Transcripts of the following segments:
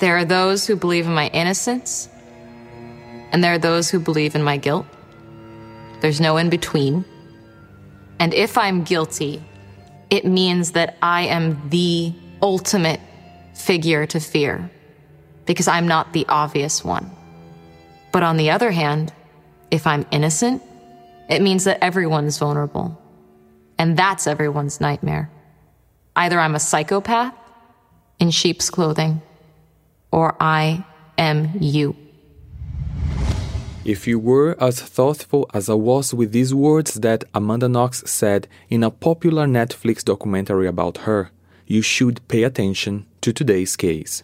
There are those who believe in my innocence, and there are those who believe in my guilt. There's no in between. And if I'm guilty, it means that I am the ultimate figure to fear because I'm not the obvious one. But on the other hand, if I'm innocent, it means that everyone's vulnerable. And that's everyone's nightmare. Either I'm a psychopath in sheep's clothing, or I am you. If you were as thoughtful as I was with these words that Amanda Knox said in a popular Netflix documentary about her, you should pay attention to today's case.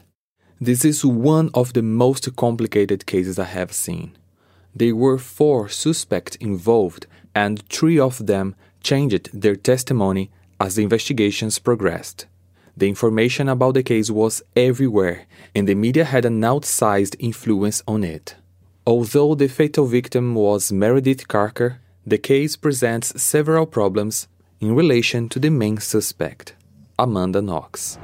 This is one of the most complicated cases I have seen. There were four suspects involved, and three of them changed their testimony as the investigations progressed. The information about the case was everywhere, and the media had an outsized influence on it. Although the fatal victim was Meredith Kercher, the case presents several problems in relation to the main suspect, Amanda Knox.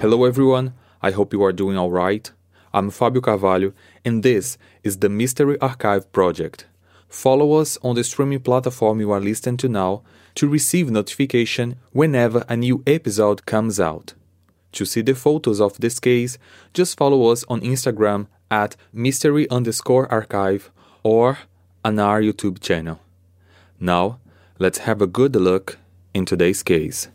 Hello, everyone. I hope you are doing all right. I'm Fabio Carvalho, and this is the Mystery Archive Project. Follow us on the streaming platform you are listening to now to receive notification whenever a new episode comes out. To see the photos of this case, just follow us on Instagram at mystery underscore archive or on our YouTube channel. Now, let's have a good look in today's case.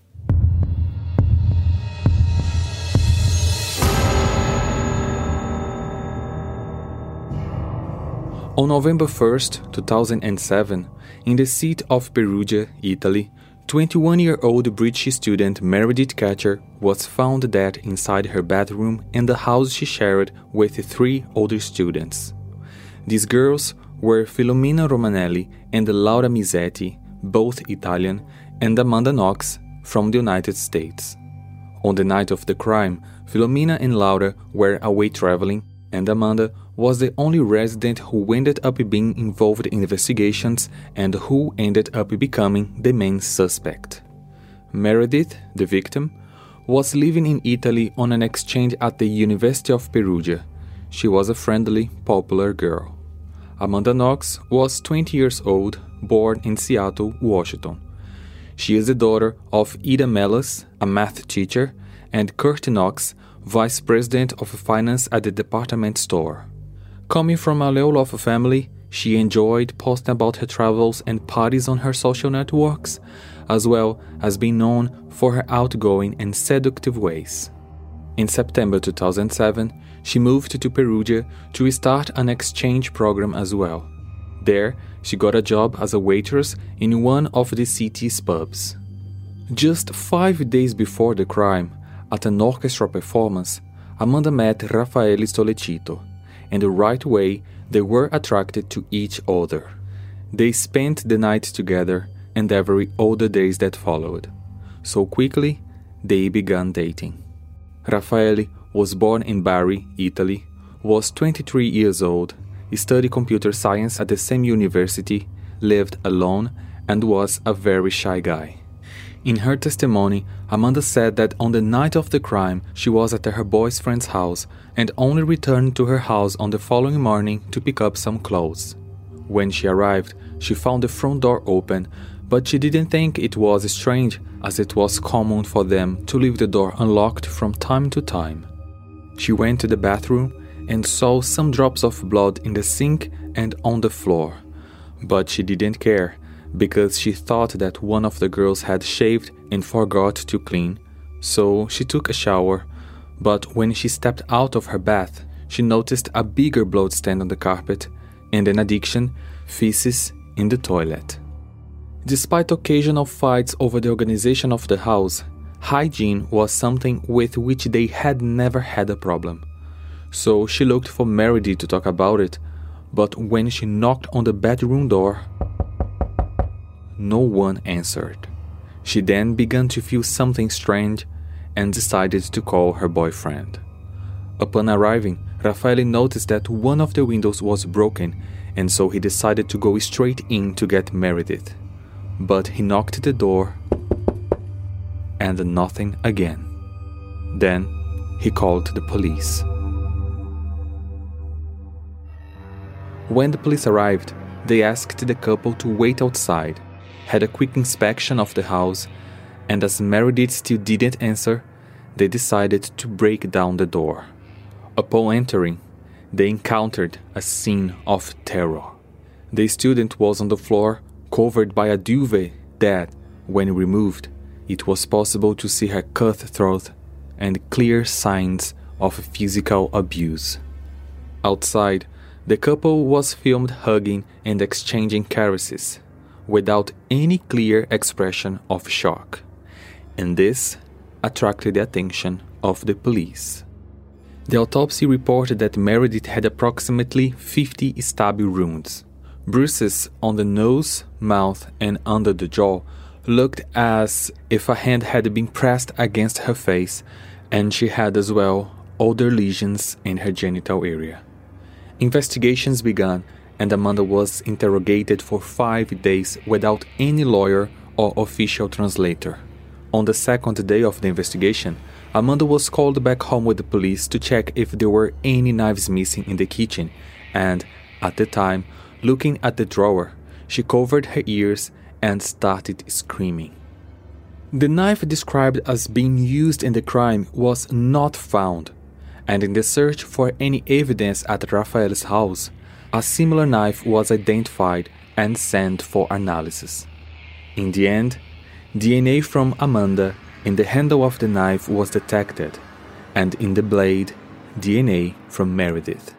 On November 1st, 2007, in the seat of Perugia, Italy, 21 year old British student Meredith Kercher was found dead inside her bedroom in the house she shared with three older students. These girls were Filomena Romanelli and Laura Mezzetti, both Italian, and Amanda Knox from the United States. On the night of the crime, Filomena and Laura were away traveling, and Amanda was the only resident who ended up being involved in investigations and who ended up becoming the main suspect. Meredith, the victim, was living in Italy on an exchange at the University of Perugia. She was a friendly, popular girl. Amanda Knox was 20 years old, born in Seattle, Washington. She is the daughter of Ida Mellas, a math teacher, and Kurt Knox, vice president of finance at the department store. Coming from a low-off family, she enjoyed posting about her travels and parties on her social networks, as well as being known for her outgoing and seductive ways. In September 2007, she moved to Perugia to start an exchange program as well. There, she got a job as a waitress in one of the city's pubs. Just five days before the crime, at an orchestra performance, Amanda met Raffaele Sollecito, and the right way, they were attracted to each other. They spent the night together and every other days that followed. So quickly, they began dating. Raffaele was born in Bari, Italy, was 23 years old, studied computer science at the same university, lived alone, and was a very shy guy. In her testimony, Amanda said that on the night of the crime, she was at her boyfriend's house and only returned to her house on the following morning to pick up some clothes. When she arrived, she found the front door open, but she didn't think it was strange as it was common for them to leave the door unlocked from time to time. She went to the bathroom and saw some drops of blood in the sink and on the floor, but she didn't care because she thought that one of the girls had shaved and forgot to clean, so she took a shower. But when she stepped out of her bath, she noticed a bigger blood stain on the carpet and, an addiction, feces in the toilet. Despite occasional fights over the organization of the house, hygiene was something with which they had never had a problem. So she looked for Meredith to talk about it, but when she knocked on the bedroom door, no one answered. She then began to feel something strange and decided to call her boyfriend. Upon arriving, Raffaele noticed that one of the windows was broken, and so he decided to go straight in to get Meredith. But he knocked the door and nothing again. Then he called the police. When the police arrived, they asked the couple to wait outside had a quick inspection of the house, and as Meredith still didn't answer, they decided to break down the door. Upon entering, they encountered a scene of terror. The student was on the floor, covered by a duvet that, when removed, it was possible to see her cut throat and clear signs of physical abuse. Outside, the couple was filmed hugging and exchanging caresses, without any clear expression of shock, and this attracted the attention of the police. The autopsy reported that Meredith had approximately 50 stab wounds. Bruises on the nose, mouth, and under the jaw looked as if a hand had been pressed against her face, and she had as well other lesions in her genital area. Investigations began, and Amanda was interrogated for five days without any lawyer or official translator. On the second day of the investigation, Amanda was called back home with the police to check if there were any knives missing in the kitchen, and, at the time, looking at the drawer, she covered her ears and started screaming. The knife described as being used in the crime was not found, and in the search for any evidence at Rafael's house, a similar knife was identified and sent for analysis. In the end, DNA from Amanda in the handle of the knife was detected, and in the blade, DNA from Meredith.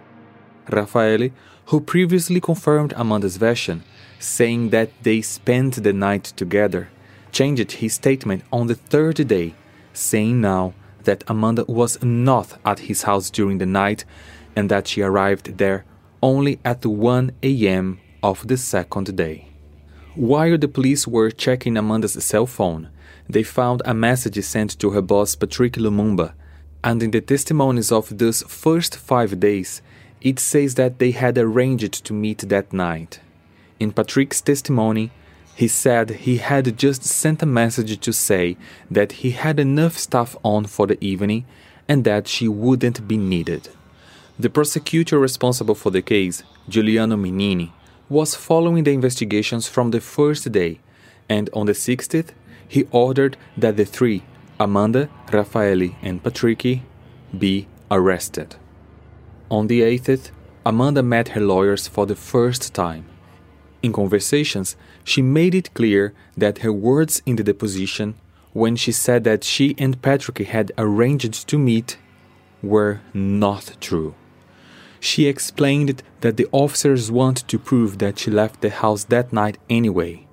Rafael, who previously confirmed Amanda's version, saying that they spent the night together, changed his statement on the third day, saying now that Amanda was not at his house during the night and that she arrived there only at 1 a.m. of the second day. While the police were checking Amanda's cell phone, they found a message sent to her boss Patrick Lumumba, and in the testimonies of those first five days, it says that they had arranged to meet that night. In Patrick's testimony, he said he had just sent a message to say that he had enough stuff on for the evening and that she wouldn't be needed. The prosecutor responsible for the case, Giuliano Mignini, was following the investigations from the first day, and on the 60th, he ordered that the three, Amanda, Raffaele, and Patricky, be arrested. On the 8th, Amanda met her lawyers for the first time. In conversations, she made it clear that her words in the deposition, when she said that she and Patrick had arranged to meet, were not true. She explained that the officers wanted to prove that she left the house that night anyway.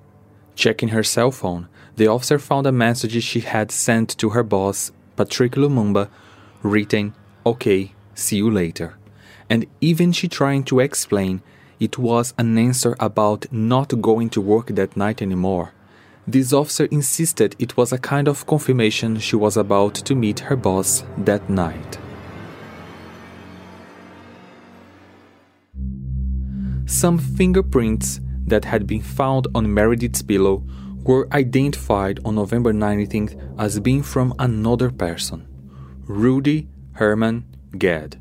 Checking her cell phone, the officer found a message she had sent to her boss, Patrick Lumumba, written, Okay, see you later. And even she trying to explain it was an answer about not going to work that night anymore. This officer insisted it was a kind of confirmation she was about to meet her boss that night. Some fingerprints that had been found on Meredith's pillow were identified on November 19th as being from another person Rudy Herman Guede.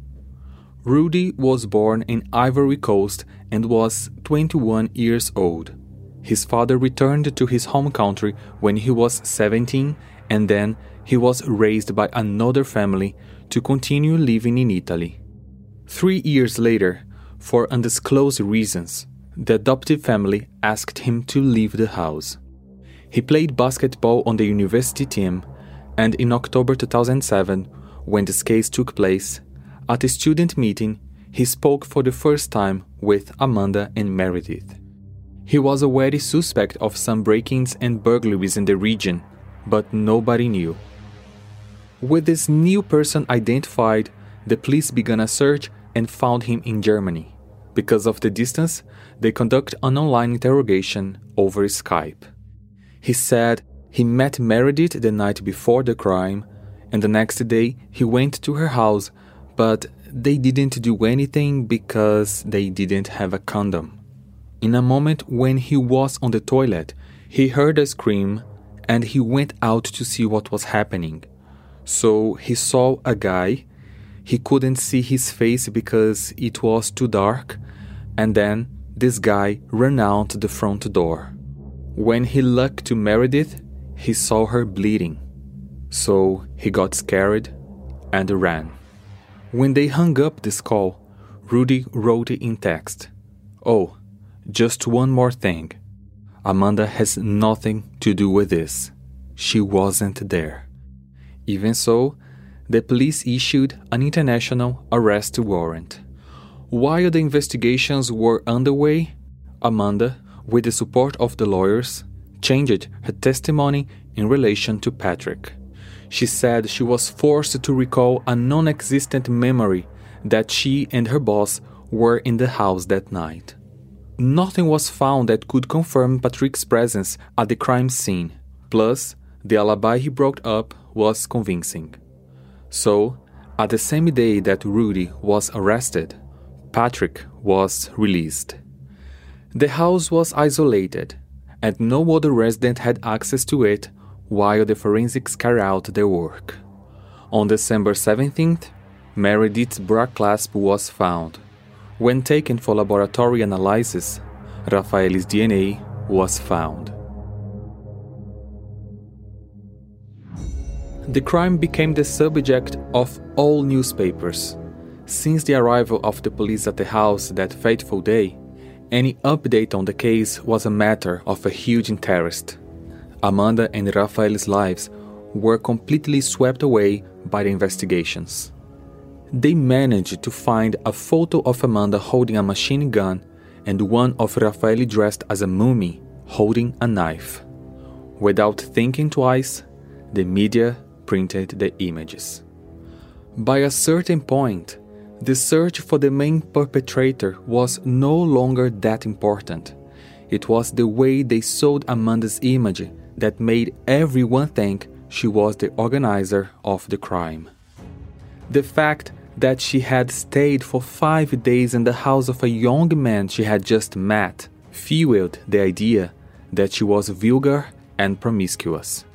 Rudy was born in Ivory Coast and was 21 years old. His father returned to his home country when he was 17 and then he was raised by another family to continue living in Italy. Three years later, for undisclosed reasons, the adoptive family asked him to leave the house. He played basketball on the university team, and in October 2007, when this case took place, at a student meeting, he spoke for the first time with Amanda and Meredith. He was already suspect of some break ins and burglaries in the region, but nobody knew. With this new person identified, the police began a search and found him in Germany. Because of the distance, they conduct an online interrogation over Skype. He said he met Meredith the night before the crime, and the next day he went to her house but they didn't do anything because they didn't have a condom. In a moment when he was on the toilet, he heard a scream and he went out to see what was happening. So he saw a guy. He couldn't see his face because it was too dark, and then this guy ran out the front door. When he looked to Meredith, he saw her bleeding. So he got scared and ran. When they hung up this call, Rudy wrote in text Oh, just one more thing. Amanda has nothing to do with this. She wasn't there. Even so, the police issued an international arrest warrant. While the investigations were underway, Amanda, with the support of the lawyers, changed her testimony in relation to Patrick. She said she was forced to recall a non existent memory that she and her boss were in the house that night. Nothing was found that could confirm Patrick's presence at the crime scene. Plus, the alibi he brought up was convincing. So, at the same day that Rudy was arrested, Patrick was released. The house was isolated, and no other resident had access to it while the forensics carried out their work. On December 17th, Meredith's bra clasp was found. When taken for laboratory analysis, Rafael's DNA was found. The crime became the subject of all newspapers. Since the arrival of the police at the house that fateful day, any update on the case was a matter of a huge interest. Amanda and Rafael's lives were completely swept away by the investigations. They managed to find a photo of Amanda holding a machine gun and one of Rafael dressed as a mummy holding a knife. Without thinking twice, the media printed the images. By a certain point, the search for the main perpetrator was no longer that important. It was the way they sold Amanda's image that made everyone think she was the organizer of the crime. The fact that she had stayed for five days in the house of a young man she had just met fueled the idea that she was vulgar and promiscuous.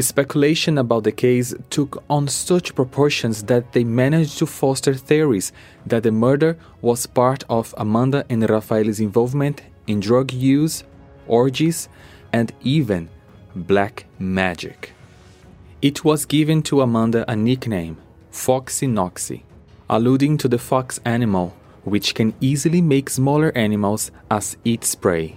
Speculation about the case took on such proportions that they managed to foster theories that the murder was part of Amanda and Rafael's involvement in drug use, orgies, and even black magic. It was given to Amanda a nickname, Foxy Knoxy, alluding to the fox animal, which can easily make smaller animals as its prey.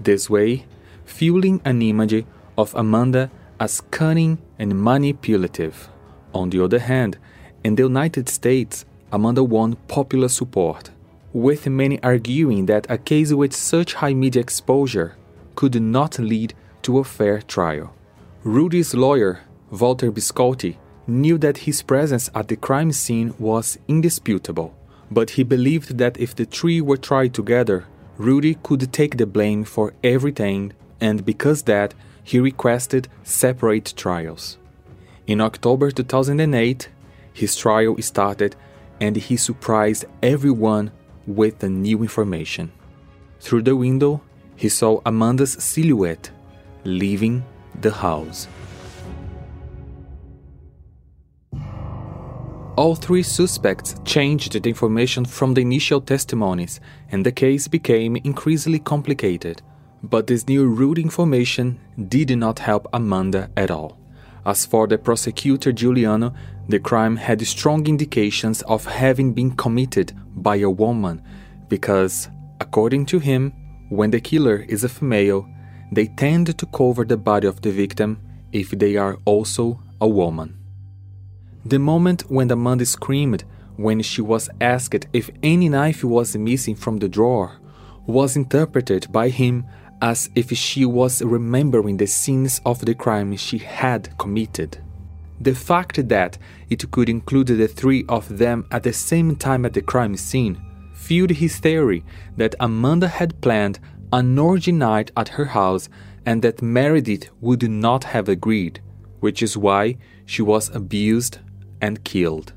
This way, fueling an image of Amanda as cunning and manipulative. On the other hand, in the United States, Amanda won popular support, with many arguing that a case with such high media exposure could not lead to a fair trial. Rudy's lawyer, Walter Biscotti, knew that his presence at the crime scene was indisputable, but he believed that if the three were tried together, Rudy could take the blame for everything, and because that, he requested separate trials. In October 2008, his trial started and he surprised everyone with the new information. Through the window, he saw Amanda's silhouette leaving the house. All three suspects changed the information from the initial testimonies, and the case became increasingly complicated. But this new rude information did not help Amanda at all. As for the prosecutor Giuliano, the crime had strong indications of having been committed by a woman because, according to him, when the killer is a female, they tend to cover the body of the victim if they are also a woman. The moment when Amanda screamed when she was asked if any knife was missing from the drawer was interpreted by him as if she was remembering the scenes of the crime she had committed. The fact that it could include the three of them at the same time at the crime scene fueled his theory that Amanda had planned an orgy night at her house and that Meredith would not have agreed, which is why she was abused and killed.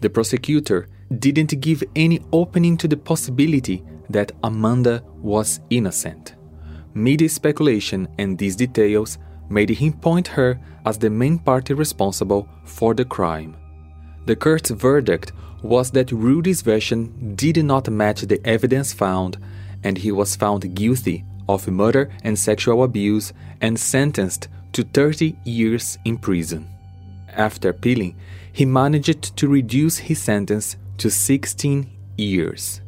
The prosecutor didn't give any opening to the possibility that Amanda was innocent. Media speculation and these details made him point her as the main party responsible for the crime. The court's verdict was that Rudy's version did not match the evidence found, and he was found guilty of murder and sexual abuse and sentenced to 30 years in prison. After appealing, he managed to reduce his sentence to 16 years.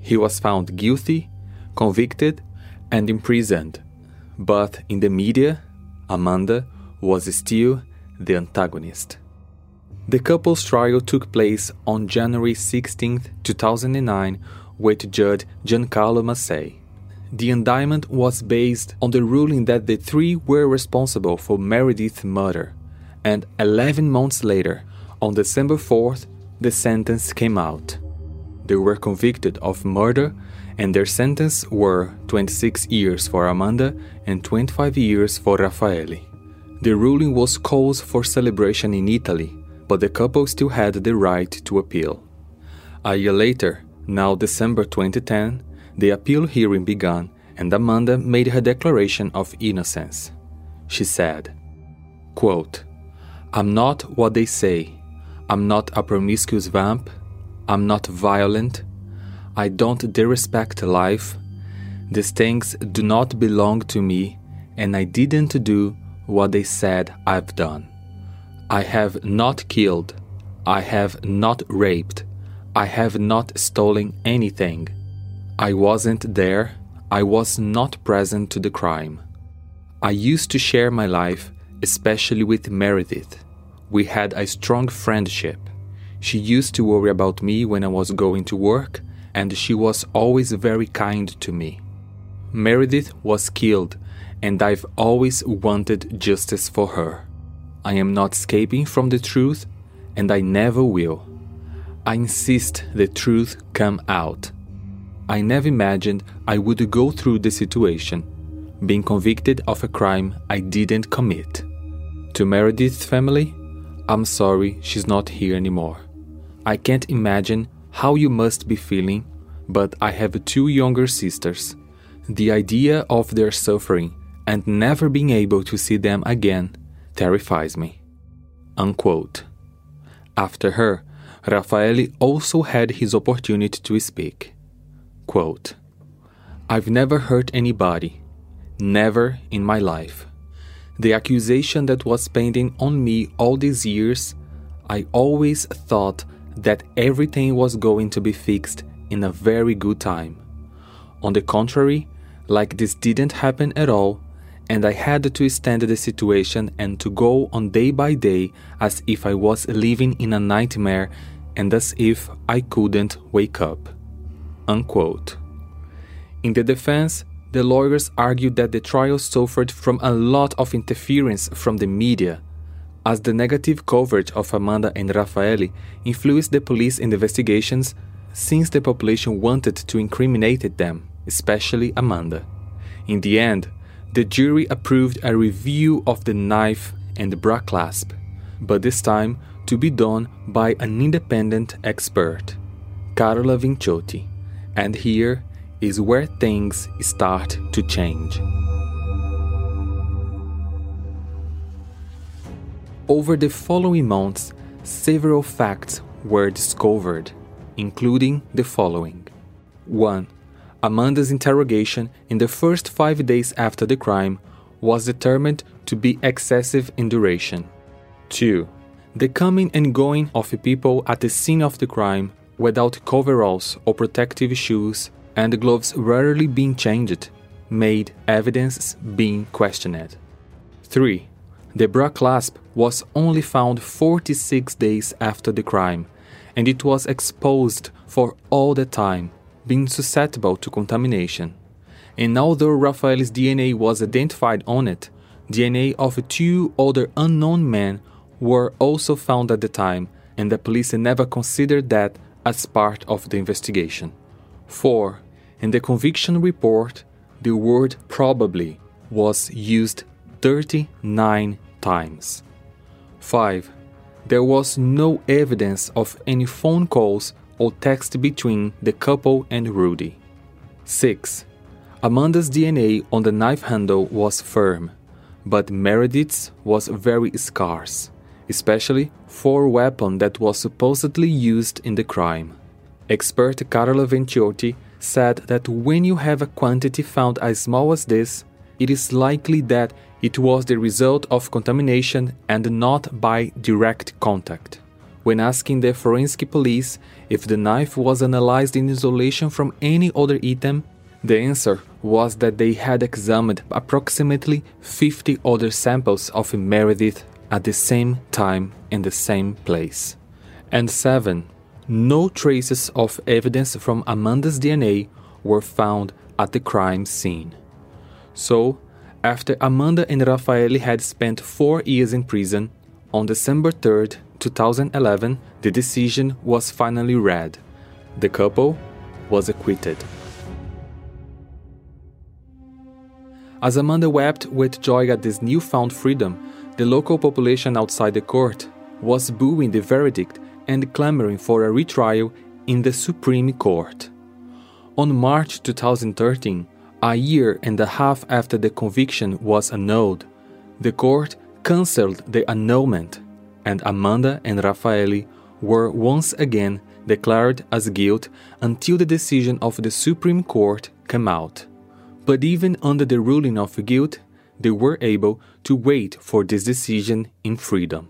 He was found guilty, convicted, and imprisoned. But in the media, Amanda was still the antagonist. The couple's trial took place on January 16, 2009, with Judge Giancarlo Massei. The indictment was based on the ruling that the three were responsible for Meredith's murder, and 11 months later, on December 4th, the sentence came out. They were convicted of murder, and their sentence were 26 years for Amanda and 25 years for Raffaele. The ruling was cause for celebration in Italy but the couple still had the right to appeal. A year later, now December 2010, the appeal hearing began and Amanda made her declaration of innocence. She said, quote, I'm not what they say. I'm not a promiscuous vamp. I'm not violent. I don't disrespect life. These things do not belong to me, and I didn't do what they said I've done. I have not killed. I have not raped. I have not stolen anything. I wasn't there. I was not present to the crime. I used to share my life, especially with Meredith. We had a strong friendship. She used to worry about me when I was going to work, and she was always very kind to me. Meredith was killed, and I've always wanted justice for her. I am not escaping from the truth, and I never will. I insist the truth come out. I never imagined I would go through the situation, being convicted of a crime I didn't commit. To Meredith's family, I'm sorry she's not here anymore. I can't imagine how you must be feeling, but I have two younger sisters. The idea of their suffering and never being able to see them again terrifies me. Unquote. After her, Raffaele also had his opportunity to speak. Quote, I've never hurt anybody, never in my life. The accusation that was pending on me all these years, I always thought that everything was going to be fixed in a very good time. On the contrary, like this didn't happen at all, and I had to stand the situation and to go on day by day as if I was living in a nightmare and as if I couldn't wake up. Unquote. In the defense, the lawyers argued that the trial suffered from a lot of interference from the media, as the negative coverage of Amanda and Raffaele influenced the police investigations since the population wanted to incriminate them, especially Amanda. In the end, the jury approved a review of the knife and the bra clasp, but this time to be done by an independent expert, Carola Vecchiotti. And here is where things start to change. Over the following months, several facts were discovered, including the following 1. Amanda's interrogation in the first five days after the crime was determined to be excessive in duration. 2. The coming and going of people at the scene of the crime without coveralls or protective shoes and gloves rarely being changed made evidence being questioned. 3. The bra clasp was only found 46 days after the crime, and it was exposed for all the time being susceptible to contamination. And although Raffaele's DNA was identified on it, DNA of two other unknown men were also found at the time, and the police never considered that as part of the investigation. 4. In the conviction report, the word probably was used 39 times. 5. There was no evidence of any phone calls or text between the couple and Rudy. 6. Amanda's DNA on the knife handle was firm, but Meredith's was very scarce, especially for a weapon that was supposedly used in the crime. Expert Carlo Vecchiotti said that when you have a quantity found as small as this, it is likely that it was the result of contamination and not by direct contact. When asking the forensic police if the knife was analyzed in isolation from any other item, the answer was that they had examined approximately 50 other samples of Meredith at the same time in the same place. And 7. No traces of evidence from Amanda's DNA were found at the crime scene. So, after Amanda and Raffaele had spent four years in prison, on December 3, 2011, the decision was finally read. The couple was acquitted. As Amanda wept with joy at this newfound freedom, the local population outside the court was booing the verdict and clamoring for a retrial in the Supreme Court. On March 2013, a year and a half after the conviction was annulled, the court cancelled the annulment, and Amanda and Raffaele were once again declared as guilt until the decision of the Supreme Court came out. But even under the ruling of guilt, they were able to wait for this decision in freedom.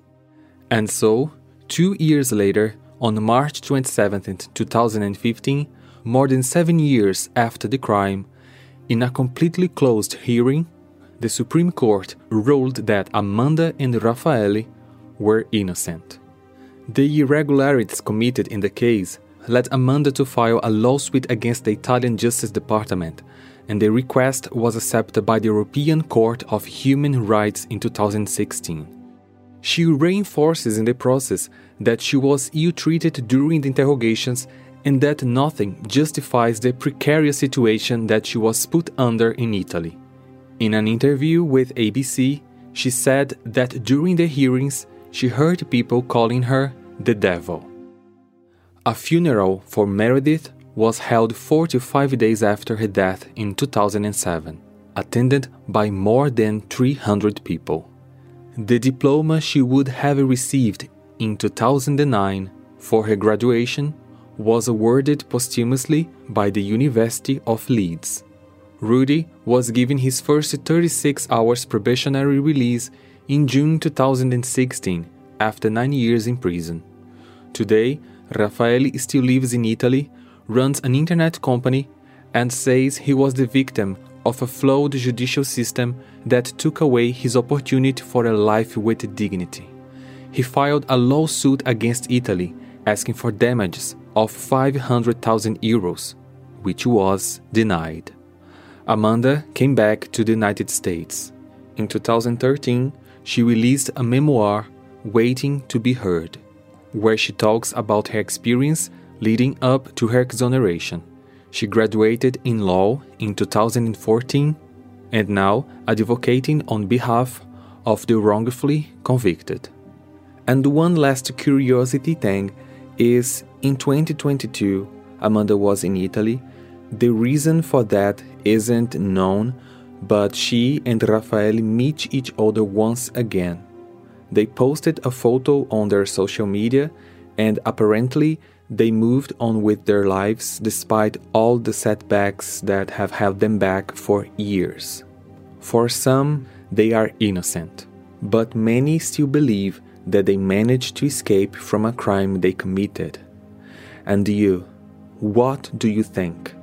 And so, two years later, on March 27, 2015, more than seven years after the crime, in a completely closed hearing, the Supreme Court ruled that Amanda and Raffaele were innocent. The irregularities committed in the case led Amanda to file a lawsuit against the Italian Justice Department and the request was accepted by the European Court of Human Rights in 2016. She reinforces in the process that she was ill treated during the interrogations and that nothing justifies the precarious situation that she was put under in Italy. In an interview with ABC, she said that during the hearings, she heard people calling her the devil. A funeral for Meredith was held 45 days after her death in 2007, attended by more than 300 people. The diploma she would have received in 2009 for her graduation was awarded posthumously by the University of Leeds. Rudy was given his first 36 hours probationary release in June 2016 after nine years in prison. Today, Raffaele still lives in Italy runs an internet company and says he was the victim of a flawed judicial system that took away his opportunity for a life with dignity. He filed a lawsuit against Italy asking for damages of 500,000 euros, which was denied. Amanda came back to the United States. In 2013, she released a memoir, Waiting to Be Heard, where she talks about her experience leading up to her exoneration. She graduated in law in 2014 and now advocating on behalf of the wrongfully convicted. And one last curiosity thing is in 2022, Amanda was in Italy. The reason for that isn't known, but she and Rafael meet each other once again. They posted a photo on their social media, and apparently, they moved on with their lives despite all the setbacks that have held them back for years. For some, they are innocent, but many still believe that they managed to escape from a crime they committed. And you, what do you think?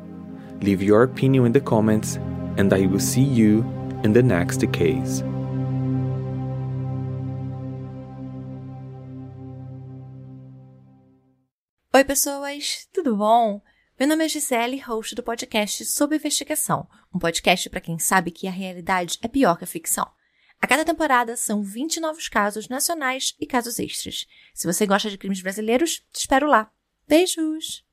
Leave your opinion in the comments, and I will see you in the next case. Oi, pessoas, tudo bom? Meu nome é Gisele, host do podcast Sob Investigação, um podcast para quem sabe que a realidade é pior que a ficção. A cada temporada são 20 novos casos nacionais e casos extras. Se você gosta de crimes brasileiros, te espero lá. Beijos!